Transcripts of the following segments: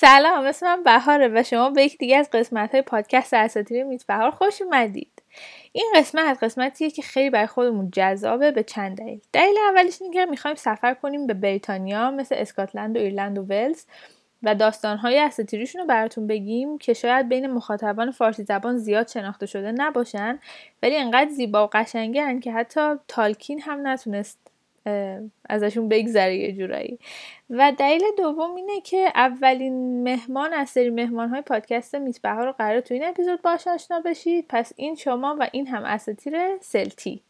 سلام اسم من بهاره و شما به یک دیگه از قسمت های پادکست اساتیر میت بهار خوش اومدید. این قسمت قسمتیه که خیلی برای خودمون جذابه به چند دلیل. دلیل اولیش اینه که می‌خوایم سفر کنیم به بریتانیا مثل اسکاتلند و ایرلند و ولز و داستانهای اساتیریشون رو براتون بگیم که شاید بین مخاطبان فارسی زبان زیاد شناخته شده نباشن ولی انقدر زیبا و قشنگن که حتی تالکین هم نتونست ازشون بگذره یه جورایی. و دلیل دوم اینه که اولین مهمان از سری مهمان های پادکست میتبه رو قرار تو این اپیزود باش آشنا بشید. پس این شما و این هم اساتیر سلتی.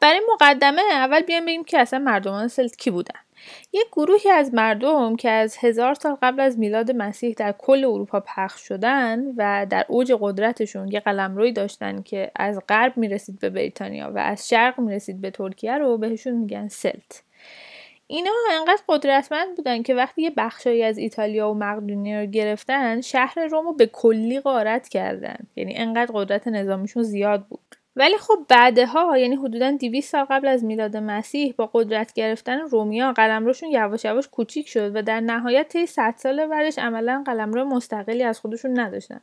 برای مقدمه اول بیایم بگیم که اصلا مردمان سلت کی بودن. یک گروهی از مردم که از هزار سال قبل از میلاد مسیح در کل اروپا پخش شدن و در اوج قدرتشون یه قلمروی داشتن که از غرب می‌رسید به بریتانیا و از شرق می‌رسید به ترکیه رو بهشون میگن سلت. اینا انقدر قدرتمند بودن که وقتی یه بخشایی از ایتالیا و مقدونیه رو گرفتن شهر روم رو به کلی غارت کردن. یعنی انقدر قدرت نظامیشون زیاد بود. ولی خب بعدها یعنی حدودا 200 سال قبل از میلاد مسیح با قدرت گرفتن رومیا قلمروشون یواش یواش کوچیک شد و در نهایت طی 100 سال بعدش عملا قلمرو مستقلی از خودشون نداشتن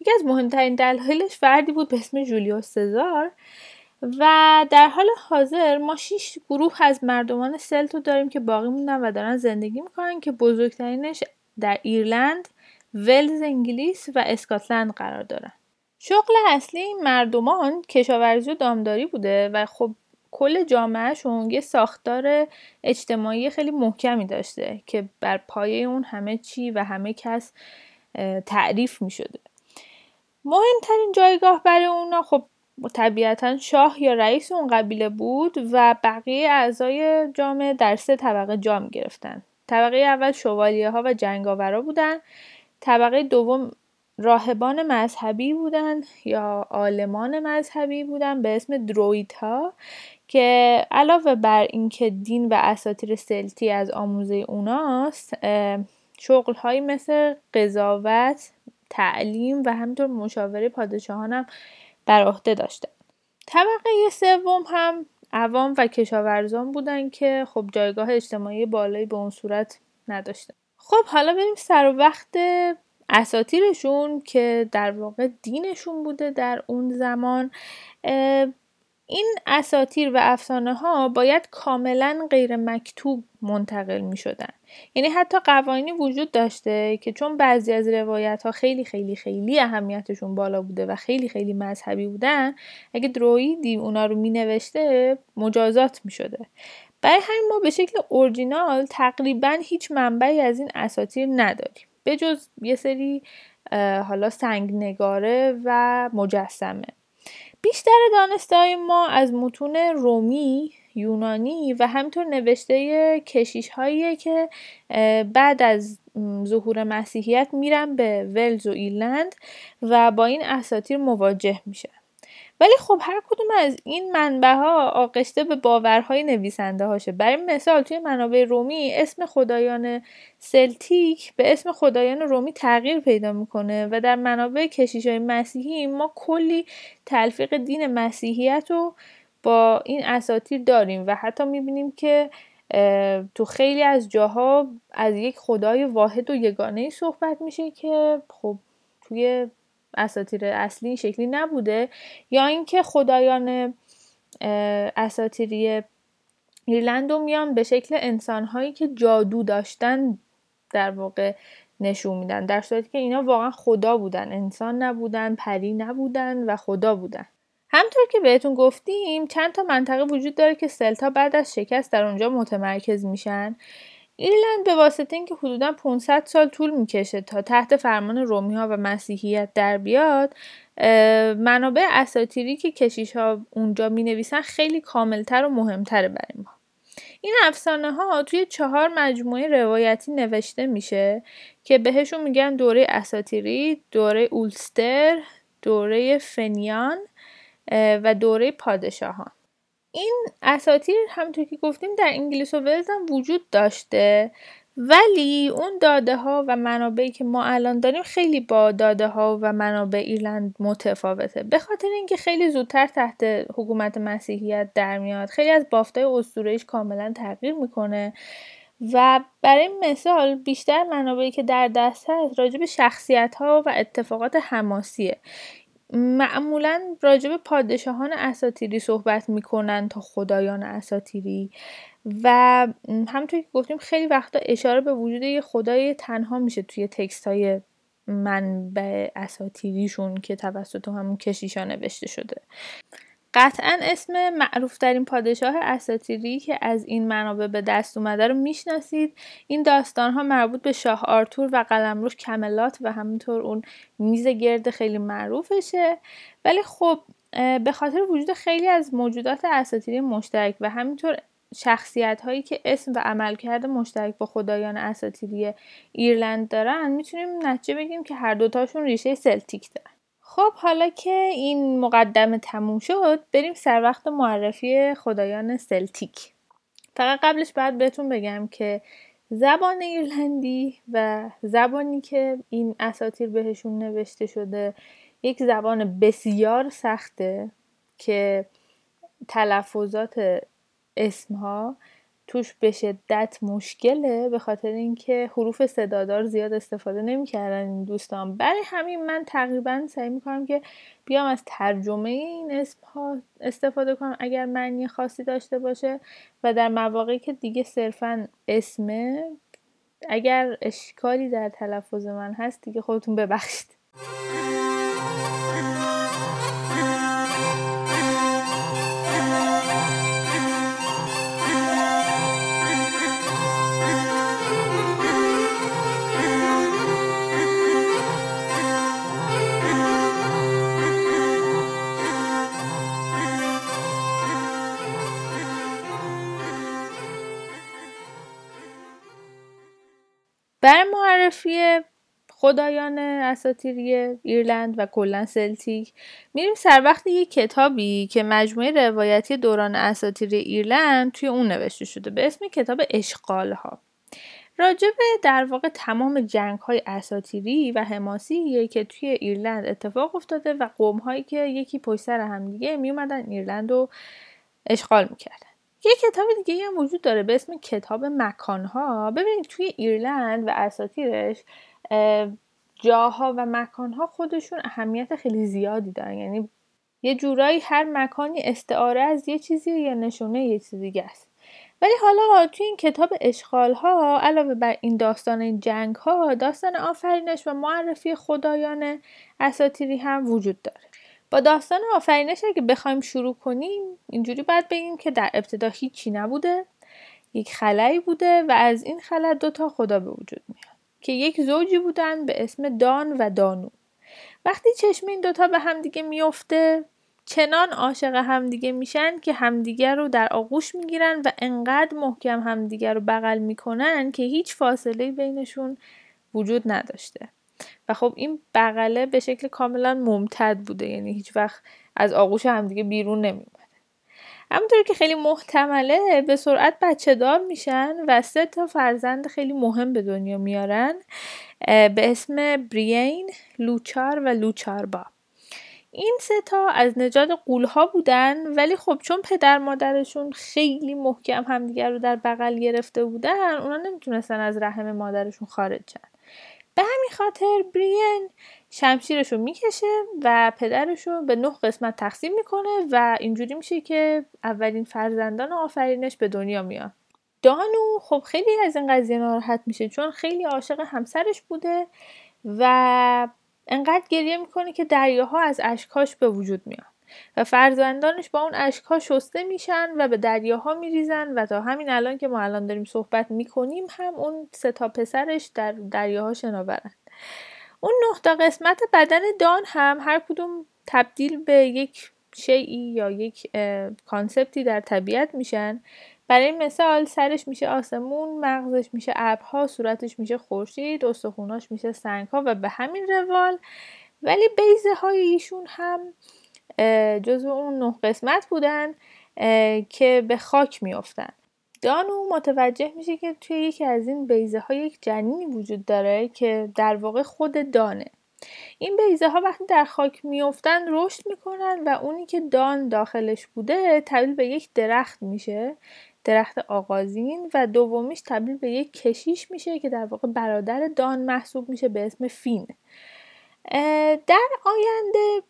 یکی از مهمترین دلایلش فردی بود به اسم جولیوس سزار و در حال حاضر ما شیش گروه از مردمان سلتو داریم که باقی موندن و دارن زندگی می‌کنن که بزرگترینش در ایرلند، ولز انگلیس و اسکاتلند قرار دارن. شغل اصلی این مردمان کشاورزی و دامداری بوده و خب کل جامعهشون یه ساختار اجتماعی خیلی محکمی داشته که بر پایه اون همه چی و همه کس تعریف می شده. مهمترین جایگاه برای اونا خب طبیعتا شاه یا رئیس اون قبیله بود و بقیه اعضای جامعه در سه طبقه جام گرفتن. طبقه اول شوالیه ها و جنگاورا بودن. طبقه دوم راهبان مذهبی بودن یا عالمان مذهبی بودن به اسم درویت ها که علاوه بر اینکه دین و اساطیر سلتی از آموزه اوناست شغل هایی مثل قضاوت تعلیم و همینطور مشاوره پادشاهان هم بر عهده داشتن. طبقه سوم هم عوام و کشاورزان بودن که خب جایگاه اجتماعی بالایی به اون صورت نداشتن. خب حالا بریم سر وقت اساتیرشون که در واقع دینشون بوده در اون زمان این اساتیر و افسانه ها باید کاملا غیر مکتوب منتقل می شدن. یعنی حتی قوانینی وجود داشته که چون بعضی از روایت ها خیلی خیلی خیلی اهمیتشون بالا بوده و خیلی خیلی مذهبی بودن اگه درویدی اونا رو می نوشته مجازات می شده. برای همین ما به شکل اورجینال تقریبا هیچ منبعی از این اساتیر نداریم. به جز یه سری حالا سنگ نگاره و مجسمه. بیشتر دانسته ما از متون رومی یونانی و همینطور نوشته کشیش هاییه که بعد از ظهور مسیحیت میرن به ولز و ایرلند و با این اساتیر مواجه میشن. ولی خب هر کدوم از این منبع ها آغشته به باورهای نویسنده هاشه برای مثال توی منابع رومی اسم خدایان سلتیک به اسم خدایان رومی تغییر پیدا می‌کنه و در منابع کشیش های مسیحی ما کلی تلفیق دین مسیحیت رو با این اساتیر داریم و حتی می‌بینیم که تو خیلی از جاها از یک خدای واحد و یگانه صحبت میشه که خب توی اساتیر اصلی شکلی نبوده یا اینکه خدایان اساتیری ایرلند میان به شکل انسانهایی که جادو داشتن در واقع نشون میدن در صورتی که اینا واقعا خدا بودن انسان نبودن پری نبودن و خدا بودن. همطور که بهتون گفتیم چند تا منطقه وجود داره که سلتا بعد از شکست در اونجا متمرکز میشن. ایرلند به واسطه اینکه حدودا 500 سال طول می‌کشه تا تحت فرمان رومی ها و مسیحیت در بیاد منابع اساتیری که کشیش ها اونجا می نویسن خیلی کاملتر و مهمتره برای ما این افسانه ها توی چهار مجموعه روایتی نوشته میشه که بهشون میگن دوره اساتیری، دوره اولستر، دوره فنیان و دوره پادشاهان. این اساتیر همونطور که گفتیم در انگلیس و ولز هم وجود داشته. ولی اون داده ها و منابعی که ما الان داریم خیلی با داده ها و منابع ایرلند متفاوته. به خاطر اینکه خیلی زودتر تحت حکومت مسیحیت در میاد. خیلی از بافتای اسطوره‌ایش کاملا تغییر می‌کنه. و برای مثال بیشتر منابعی که در دست هست راجع به شخصیت ها و اتفاقات حماسیه. معمولا راجب پادشاهان اساتیری صحبت می‌کنن تا خدایان اساتیری و همونطور که گفتیم خیلی وقتا اشاره به وجود یه خدای تنها میشه توی تکست های منبع اساتیریشون که توسط همون کشیشا نوشته شده. قطعا اسم معروف ترین پادشاه اساتیری که از این منابع به دست اومده رو می‌شناسید. این داستان ها مربوط به شاه آرتور و قلمروش کملات و همینطور اون میز گرد خیلی معروفشه. ولی خب به خاطر وجود خیلی از موجودات اساتیری مشترک و همینطور شخصیت هایی که اسم و عملکرد مشترک با خدایان اساتیری ایرلند دارن می‌تونیم نتیجه بگیم که هر دوتاشون ریشه سلتیک دارن. خب حالا که این مقدمه تموم شد بریم سر وقت معرفی خدایان سلتیک. فقط قبلش باید بهتون بگم که زبان ایرلندی و زبانی که این اساتیر بهشون نوشته شده یک زبان بسیار سخته که تلفظات اسمها توش به شدت مشکله به خاطر اینکه حروف صدادار زیاد استفاده نمی‌کردن این دوستان. برای همین من تقریبا سعی می‌کنم که بیام از ترجمه این اسم ها استفاده کنم. اگر معنی خاصی داشته باشه و در مواقعی که دیگه صرفا اسمه اگر اشکالی در تلفظ من هست دیگه خودتون ببخشید. برای معرفی خدایان اساتیری ایرلند و کلا سلتیک میریم سر وقت یک کتابی که مجموعه روایتی دوران اساتیری ایرلند توی اون نوشته شده به اسم کتاب اشغال ها راجب در واقع تمام جنگ های اساتیری و حماسی که توی ایرلند اتفاق افتاده و قوم هایی که یکی پشت سر همدیگه می اومدن ایرلند رو اشغال می‌کردن. یه کتاب دیگه هم وجود داره به اسم کتاب مکانها. ببینید توی ایرلند و اساتیرش جاها و مکانها خودشون اهمیت خیلی زیادی دارن. یعنی یه جورایی هر مکانی استعاره از یه چیزی یا نشونه یه چیز دیگه است. ولی حالا توی این کتاب اشغال ها علاوه بر این داستان این جنگ داستان آفرینش و معرفی خدایان اساتیری هم وجود داره. با داستان آفرینش اگه بخوایم شروع کنیم اینجوری باید بگیم که در ابتدا هیچی نبوده یک خلایی بوده و از این خلا دو تا خدا به وجود میاد که یک زوجی بودن به اسم دان و دانو. وقتی چشم این دوتا به همدیگه میفته چنان عاشق همدیگه میشن که همدیگه رو در آغوش می‌گیرن و انقدر محکم همدیگه رو بغل می‌کنن که هیچ فاصله بینشون وجود نداشته. خب این بغله به شکل کاملا ممتد بوده یعنی هیچ وقت از آغوش همدیگه بیرون نمی همونطوری که خیلی محتمله به سرعت بچه دار میشن و سه تا فرزند خیلی مهم به دنیا میارن به اسم برین، لوچار و لوچاربا. این سه تا از نجات قولها بودن ولی خب چون پدر مادرشون خیلی محکم همدیگر رو در بغل گرفته بودن اونا نمی‌تونستن از رحم مادرشون خارج شن. به همین خاطر برین شمشیرش رو می‌کشه و پدرش رو به نه قسمت تقسیم می‌کنه و اینجوری میشه که اولین فرزندان آفرینش به دنیا میاد. دانو خب خیلی از این قضیه ناراحت میشه چون خیلی عاشق همسرش بوده و انقدر گریه می‌کنه که دریاها از اشکاش به وجود میاد. و فرزندانش با اون اشکها شسته میشن و به دریاها میریزن و تا همین الان که ما الان داریم صحبت می‌کنیم هم اون سه تا پسرش در دریاها شناورن. اون نقطه قسمت بدن دان هم هر کدوم تبدیل به یک شیعی یا یک کانسپتی در طبیعت میشن. برای مثال سرش میشه آسمون مغزش میشه ابرها صورتش میشه خورشید استخوناش میشه سنگها و به همین روال. ولی بیزه های ایشون هم جزو اون نه قسمت بودن که به خاک میافتن. دانو متوجه میشه که توی یکی از این بیزه ها یک جنینی وجود داره که در واقع خود دانه. این بیزه ها وقتی در خاک میافتن رشد می‌کنن و اونی که دان داخلش بوده تبدیل به یک درخت میشه. درخت آغازین و دومیش تبدیل به یک کشیش میشه که در واقع برادر دان محسوب میشه به اسم فین. در آینده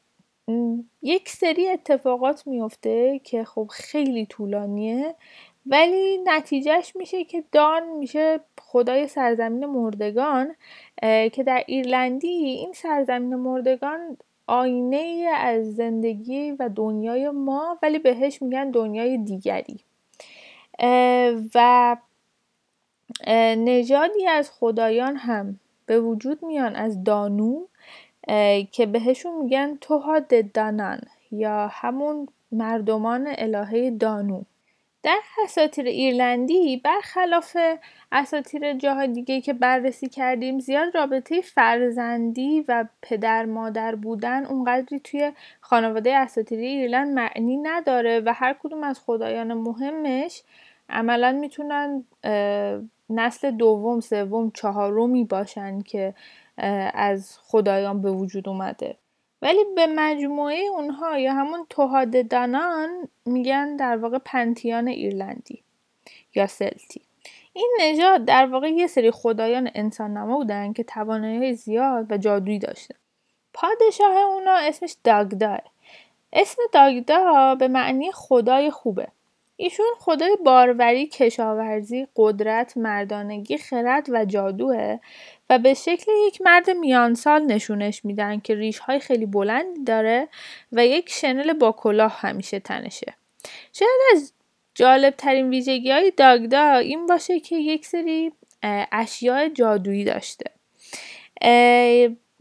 یک سری اتفاقات میفته که خب خیلی طولانیه ولی نتیجهش میشه که دان میشه خدای سرزمین مردگان که در ایرلندی این سرزمین مردگان آینه از زندگی و دنیای ما ولی بهش میگن دنیای دیگری. و نژادی از خدایان هم به وجود میان از دانو. که بهشون میگن توهاد دانان یا همون مردمان الهه دانو. در اساطیر ایرلندی برخلاف اساطیر جاهای دیگه که بررسی کردیم زیاد رابطه فرزندی و پدر مادر بودن اونقدری توی خانواده اساطیری ایرلند معنی نداره و هر کدوم از خدایان مهمش عملا می‌تونن نسل دوم سوم چهارمی باشن که از خدایان به وجود اومده. ولی به مجموعه اونها یا همون توهاد دانان میگن در واقع پنتیان ایرلندی یا سلتی. این نژاد در واقع یه سری خدایان انسان نما بودن که توانایی زیاد و جادویی داشتن. پادشاه اونا اسمش داگداه اسم داگدا به معنی خدای خوبه. ایشون خدای باروری، کشاورزی، قدرت، مردانگی، خرد و جادوه و به شکل یک مرد میانسال نشونش میدن که ریش های خیلی بلندی داره و یک شنل با کلاه همیشه تنشه. شاید از جالب ترین ویژگی های داگدا این باشه که یک سری اشیاء جادویی داشته.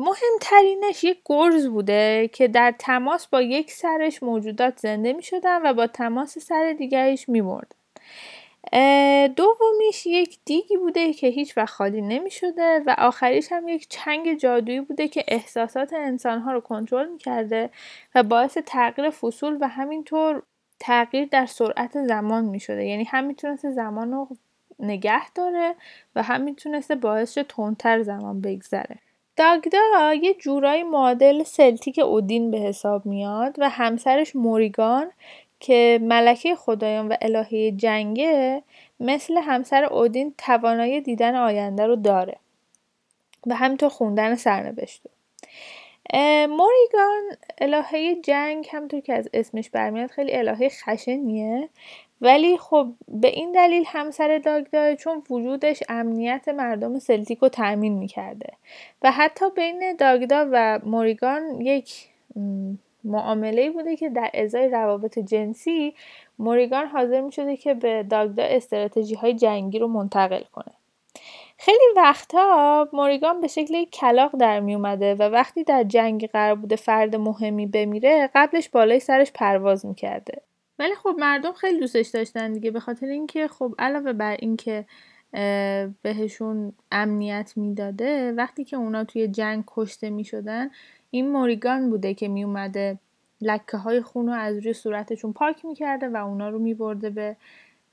مهمترینش یک گرز بوده که در تماس با یک سرش موجودات زنده می شدن و با تماس سر دیگرش می مردن. دومیش یک دیگی بوده که هیچ وقت خالی نمی شده و آخریش هم یک چنگ جادویی بوده که احساسات انسانها رو کنترل می کرده و باعث تغییر فصول و همینطور تغییر در سرعت زمان می شده یعنی هم می‌تونسته زمان رو نگه داره و هم می‌تونسته باعث تندتر زمان بگذره داگدا یه جورایی معادل سلتیک اودین به حساب میاد و همسرش موریگان که ملکه خدایان و الهه جنگه مثل همسر اودین توانایی دیدن آینده رو داره و همینطور خوندن سرنوشت موریگان الهه جنگ همطور که از اسمش برمیاد خیلی الهه خشنیه. ولی خب به این دلیل همسر داگدا چون وجودش امنیت مردم سلتیک رو تأمین می‌کرده. و حتی بین داگدا و موریگان یک معامله بوده که در ازای روابط جنسی موریگان حاضر می شده که به داگدا استراتژی های جنگی رو منتقل کنه. خیلی وقتها موریگان به شکل کلاق در می اومده و وقتی در جنگی قرار بوده فرد مهمی بمیره قبلش بالای سرش پرواز می‌کرده. ولی خب مردم خیلی دوستش داشتن دیگه به خاطر اینکه خب علاوه بر اینکه بهشون امنیت می‌داده وقتی که اونا توی جنگ کشته می شدن این موریگان بوده که می اومده لکه های خون رو از روی صورتشون پاک می‌کرده و اونا رو میبرده به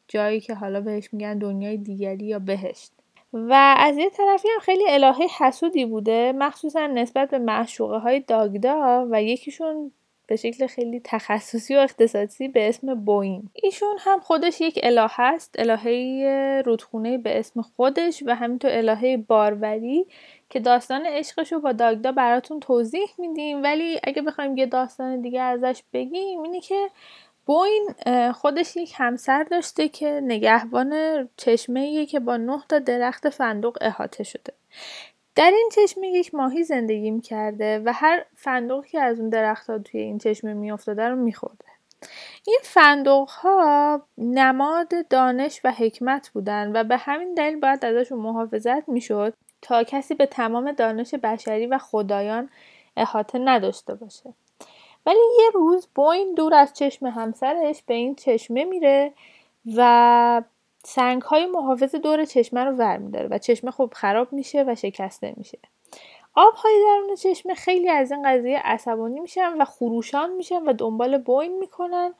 جایی که حالا بهش میگن دنیای دیگری یا بهشت. و از یه طرفی هم خیلی الهه حسودی بوده مخصوصا نسبت به معشوقه های داگدا و یکیشون به شکل خیلی تخصصی و اختصاصی به اسم بوین ایشون هم خودش یک اله هست الهه رودخونه به اسم خودش و همینطور الهه باروری که داستان عشقش رو با داگدا براتون توضیح میدیم. ولی اگه بخوایم یه داستان دیگه ازش بگیم اینه که بوین خودش یک همسر داشته که نگهبان چشمه که با نه تا درخت فندق احاطه شده. در این چشمه یک ماهی زندگی کرده و هر فندق که از اون درختها توی این چشمه میافتاده رو میخورده. این فندق ها نماد دانش و حکمت بودن و به همین دلیل باید ازشون محافظت می‌شد تا کسی به تمام دانش بشری و خدایان احاطه نداشته باشه. ولی یه روز بوین دور از چشم همسرش به این چشمه میره و سنگ های محافظ دور چشمه رو ور میداره و چشمه خب خراب میشه و شکسته میشه. آب های درون چشمه خیلی از این قضیه عصبانی میشن و خروشان میشن و دنبال بوین می‌کنن.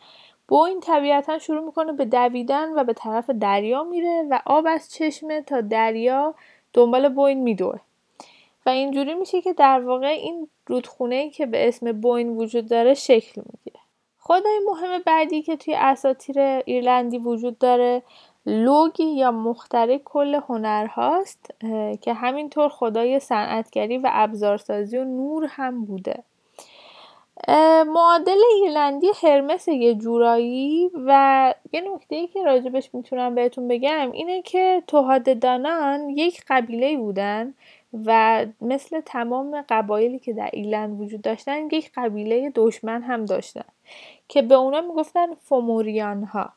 بوین طبیعتا شروع می‌کنه به دویدن و به طرف دریا میره و آب از چشمه تا دریا دنبال بوین میدوه. و اینجوری میشه که در واقع این رودخونه که به اسم بوین وجود داره شکل می‌گیره. خدای مهم بعدی که توی اساطیر ایرلندی وجود داره لوگی یا مخترع کل هنرهاست که همینطور خدای صنعتگری و ابزارسازی و نور هم بوده. معادل ایرلندی هرمس یه جورایی و یه نکته ای که راجبش می‌تونم بهتون بگم اینه که توهاددانان یک قبیله بودن و مثل تمام قبایلی که در ایرلند وجود داشتن یک قبیله دشمن هم داشتن که به اونا می‌گفتن فوموریان ها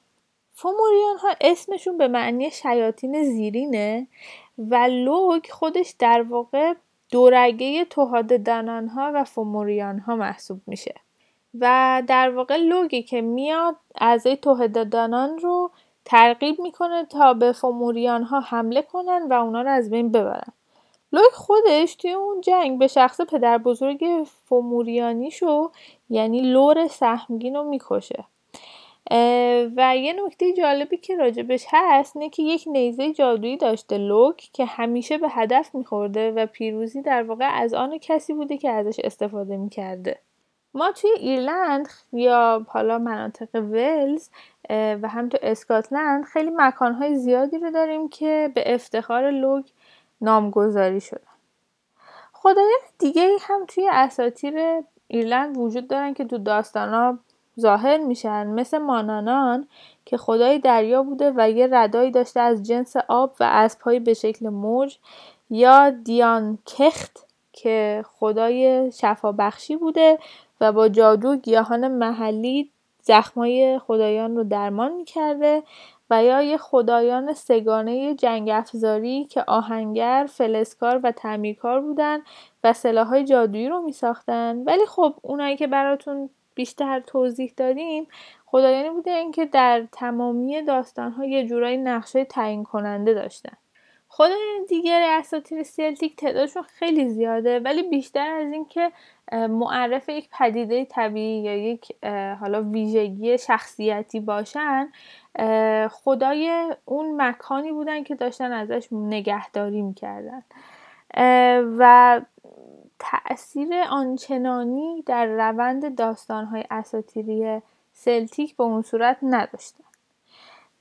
فوموریان ها اسمشون به معنی شیاطین زیرینه و لوگ خودش در واقع دورگه توهاد دنان ها و فوموریان ها محسوب میشه. و در واقع لوگی که میاد اعضای توهاد دانان رو ترغیب می‌کنه تا به فوموریان ها حمله کنن و اونا رو از بین ببرن. لوگ خودش توی اون جنگ به شخص پدر بزرگ فوموریانیشو یعنی لور سهمگین رو می‌کشه. و یه نکته جالبی که راجبش هست اینه که یک نیزه جادویی داشته لوک که همیشه به هدف میخورده و پیروزی در واقع از آن کسی بوده که ازش استفاده می‌کرده. ما توی ایرلند یا حالا مناطق ولز و هم تو اسکاتلند خیلی مکانهای زیادی رو داریم که به افتخار لوگ نامگذاری شدن. خدایان دیگه هم توی اساتیر ایرلند وجود دارن که تو داستانا ظاهر میشن مثل مانانان که خدای دریا بوده و یه ردایی داشته از جنس آب و اسبهایی به شکل موج یا دیان کخت که خدای شفابخشی بوده و با جادو گیاهان محلی زخمای خدایان رو درمان می‌کرده و یا یه خدایان سگانه جنگ افزاری که آهنگر، فلسکار و تعمیرکار بودن و سلاحهای جادویی رو می ساختن ولی خب اونایی که براتون بیشتر توضیح دادیم خدایانی بوده اینکه در تمامی داستانها یه جورایی نقشه تعیین کننده داشتن. خدایان دیگر اساطیر سلتیک تعدادشون خیلی زیاده ولی بیشتر از اینکه معرف یک پدیده طبیعی یا یک حالا ویژگی شخصیتی باشن خدای اون مکانی بودن که داشتن ازش نگهداری می‌کردن. و تأثیر آنچنانی در روند داستانهای اساتیری سلتیک به اون صورت نداشتن.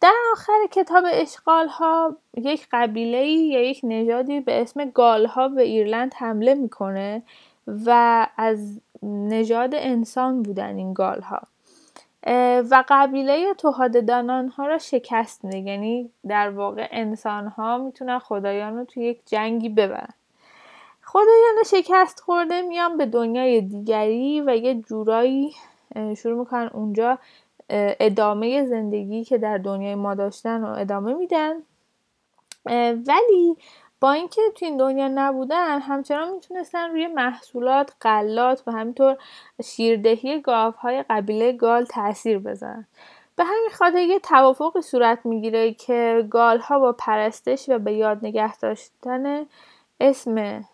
در آخر کتاب اشغال ها یک قبیله یا یک نژادی به اسم گال ها به ایرلند حمله می‌کنه و از نژاد انسان بودن این گال ها و قبیله توهاددانان ها را شکست میده. یعنی در واقع انسان ها می‌تونن خدایان رو توی یک جنگی ببرن. خدایان شکست خورده میان به دنیای دیگری و یه جورایی شروع می‌کنن اونجا ادامه زندگی که در دنیای ما داشتن و ادامه میدن. ولی با اینکه تو این دنیا نبودن همچنان می‌تونستن روی محصولات قلات و همینطور شیردهی های قبیله گال تاثیر بذارن. به همین خاطر یه توافقی صورت می‌گیره که گال ها با پرستش و به یاد نگه داشتن اسم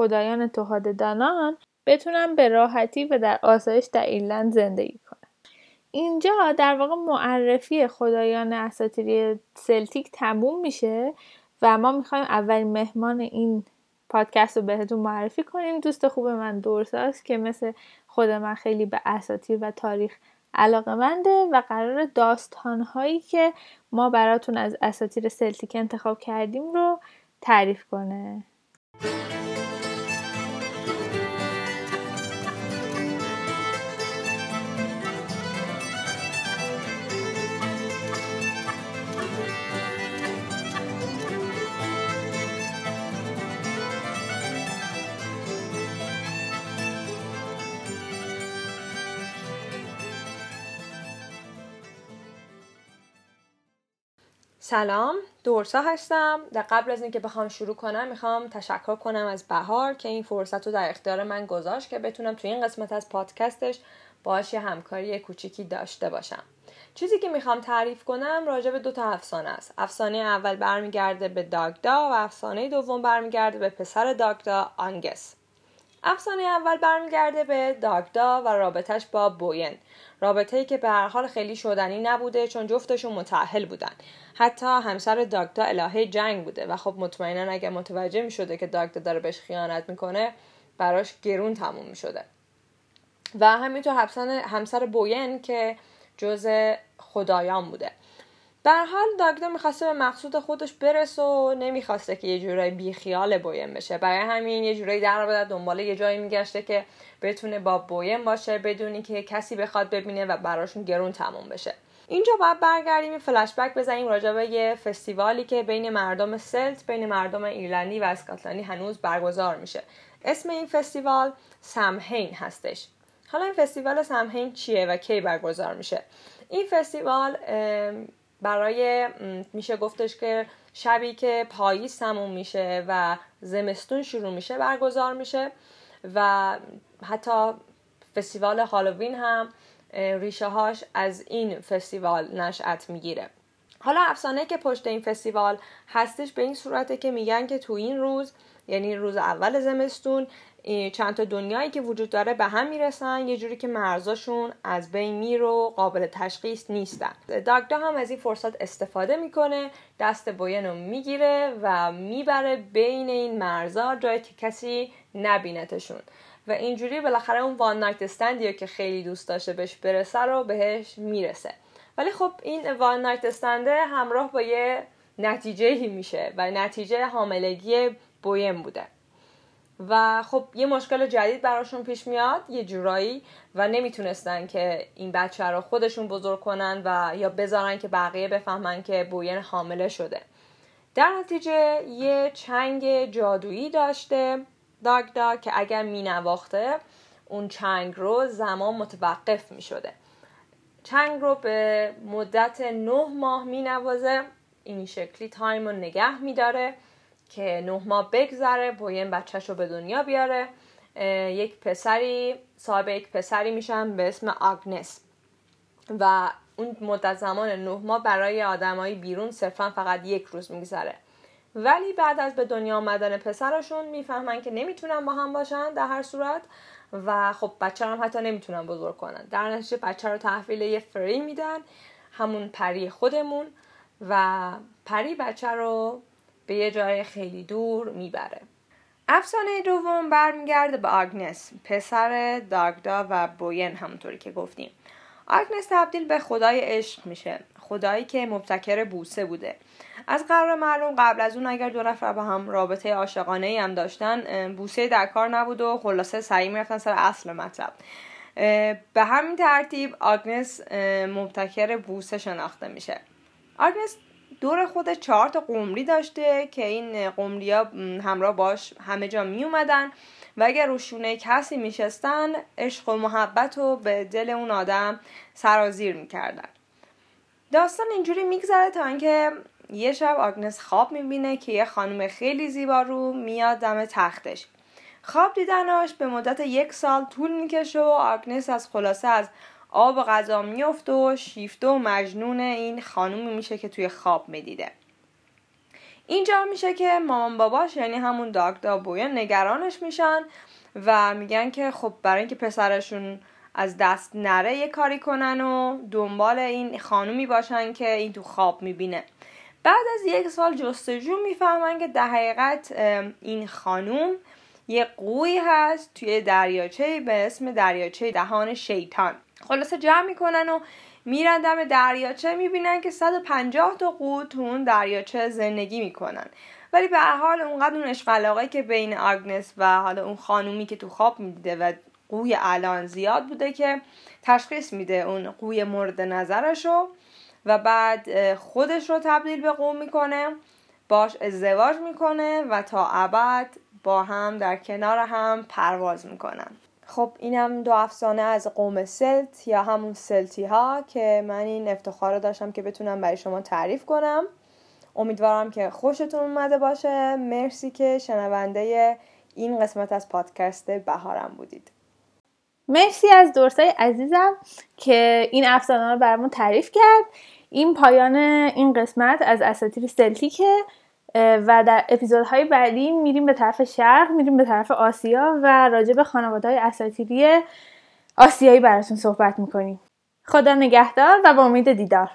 خدایان توحاد دانان بتونن به راحتی و در آسایش در ایرلند زندگی کنن اینجا در واقع معرفی خدایان اساطیری سلتیک تموم میشه و ما می‌خوایم اولین مهمان این پادکست رو بهتون معرفی کنیم. دوست خوب من دورساست که مثل خود من خیلی به اساطیر و تاریخ علاقه منده و قرار داستان هایی که ما براتون از اساطیر سلتیک انتخاب کردیم رو تعریف کنه. سلام دورسا هستم. در قبل از اینکه بخوام شروع کنم می‌خوام تشکر کنم از بهار که این فرصت رو در اختیار من گذاشت که بتونم تو این قسمت از پادکستش باهاش همکاری کوچیکی داشته باشم. چیزی که می‌خوام تعریف کنم راجع به دو تا افسانه است. افسانه اول برمیگرده به داگدا و افسانه دوم برمیگرده به پسر داگدا آنگس. افسانه اول برمیگرده به داگدا و رابطش با بوین. رابطه ای که به هر حال خیلی شدنی نبوده چون جفتشون متأهل بودن. حتی همسر داگدا الهه جنگ بوده و خب مطمئنا اگه متوجه می شده که داگدا داره بهش خیانت می‌کنه براش گرون تموم می شده و همینطور همسر بوین که جز خدایان بوده. به حال داگدا می‌خواسته به مقصود خودش برسه و نمی‌خواسته که یه جورایی بیخیال بویم بشه. برای همین یه جورایی در در دنبال یه جایی میگشته که بتونه با بویم باشه بدونی که کسی بخواد ببینه و براشون گرون تموم بشه. اینجا باید برگردیم فلش بک بزنیم راجع به یه فستیوالی که بین مردم سلت بین مردم ایرلندی و اسکاتلندی هنوز برگزار میشه. اسم این فستیوال سمهین هستش. حالا این فستیوال سمهین چیه و کی برگزار میشه؟ این فستیوال برای میشه گفتش که شبی که پاییز تموم میشه و زمستون شروع میشه برگزار میشه و حتی فستیوال هالووین هم ریشه هاش از این فستیوال نشأت می‌گیره. حالا افسانه که پشت این فستیوال هستش به این صورته که میگن که تو این روز یعنی روز اول زمستون چند تا دنیایی که وجود داره به هم می‌رسن یه جوری که مرزاشون از بین میر و قابل تشخیص نیستن. داگدا هم از این فرصت استفاده می‌کنه دست بوین رو می‌گیره و می‌بره بین این مرزا جایی که کسی نبینتشون. و اینجوری بالاخره اون وان نایت استندی که خیلی دوست داشته بهش برسه رو بهش می‌رسه. ولی خب این وان نایت استنده همراه با یه نتیجه میشه و نتیجه حاملگی بویم بوده. و خب یه مشکل جدید براشون پیش میاد یه جورایی و نمی‌تونستن که این بچه رو خودشون بزرگ کنن و یا بذارن که بقیه بفهمن که بوین حامله شده. در نتیجه یه چنگ جادویی داشته داگدا که اگر مینواخته اون چنگ رو زمان متوقف می شده چنگ رو به مدت نه ماه می نوازه این شکلی تایم رو نگه می داره که نه ماه بگذره بوین بچهش رو به دنیا بیاره. یک پسری صاحب یک پسری میشن به اسم آگنس. و اون مدت زمان نه ماه برای آدمایی بیرون صرفا فقط یک روز میگذره. ولی بعد از به دنیا آمدن پسرشون می‌فهمن که نمی‌تونن با هم باشن در هر صورت. و خب بچه هم حتی نمی‌تونن بزرگ کنن. در نتیجه بچه رو تحویل یه فری میدن. همون پری خودمون. و پری بچه رو به یه جای خیلی دور می‌بره. افسانه دوم برمیگرده به آگنس پسر داگدا و بوین همونطوری که گفتیم. آگنس تبدیل به خدای عشق میشه خدایی که مبتکر بوسه بوده. از قرار معلوم قبل از اون اگر دو نفر با هم رابطه عاشقانه ای هم داشتن بوسه در کار نبود و خلاصه سعی می‌رفتن سر اصل مطلب. به همین ترتیب آگنس مبتکر بوسه شناخته میشه. آگنس دور خود چهار تا قمری داشته که این قمری ها همراه باش همه جا می اومدن و اگر روشونه کسی میشستن عشق و محبت رو به دل اون آدم سرازیر می‌کردن. داستان اینجوری میگذره تا اینکه یه شب آگنس خواب می‌بینه که یه خانم خیلی زیبا رو میاد دم تختش. خواب دیدناش به مدت یک سال طول می‌کشه و آگنس از خلاصه از آب و غذا میفته و شیفته و مجنون این خانومی میشه که توی خواب می‌دیده. اینجا میشه که مامان باباش یعنی همون داگدا بویا نگرانش میشن و میگن که خب برای اینکه پسرشون از دست نره یه کاری کنن و دنبال این خانومی باشن که این تو خواب می‌بینه. بعد از یک سال جستجو می‌فهمن که در حقیقت این خانوم یه قوی هست توی دریاچه به اسم دریاچه دهان شیطان. خلاصه جمع می‌کنن و میرن دم دریاچه می‌بینن که 150 تا قو تو اون دریاچه زندگی می‌کنن. ولی به هر حال اونقدر اون عشق که بین آگنس و حالا اون خانومی که تو خواب می‌دیده و قوی الان زیاد بوده که تشخیص میده اون قوی مورد نظرشو و بعد خودش رو تبدیل به قوم می‌کنه باش ازدواج می‌کنه و تا ابد با هم در کنار هم پرواز می‌کنن. خب اینم دو افسانه از قوم سلت یا همون سلتی ها که من این افتخار رو داشتم که بتونم برای شما تعریف کنم. امیدوارم که خوشتون اومده باشه. مرسی که شنونده این قسمت از پادکست بهارم بودید. مرسی از دورسای عزیزم که این افسانه رو برامون تعریف کرد. این پایان این قسمت از اساتیر سلتیکه. و در اپیزودهای بعدی میریم به طرف شرق میریم به طرف آسیا و راجع به خانواده های اساتیری آسیایی براتون صحبت می‌کنیم. خدا نگهدار و با امید دیدار.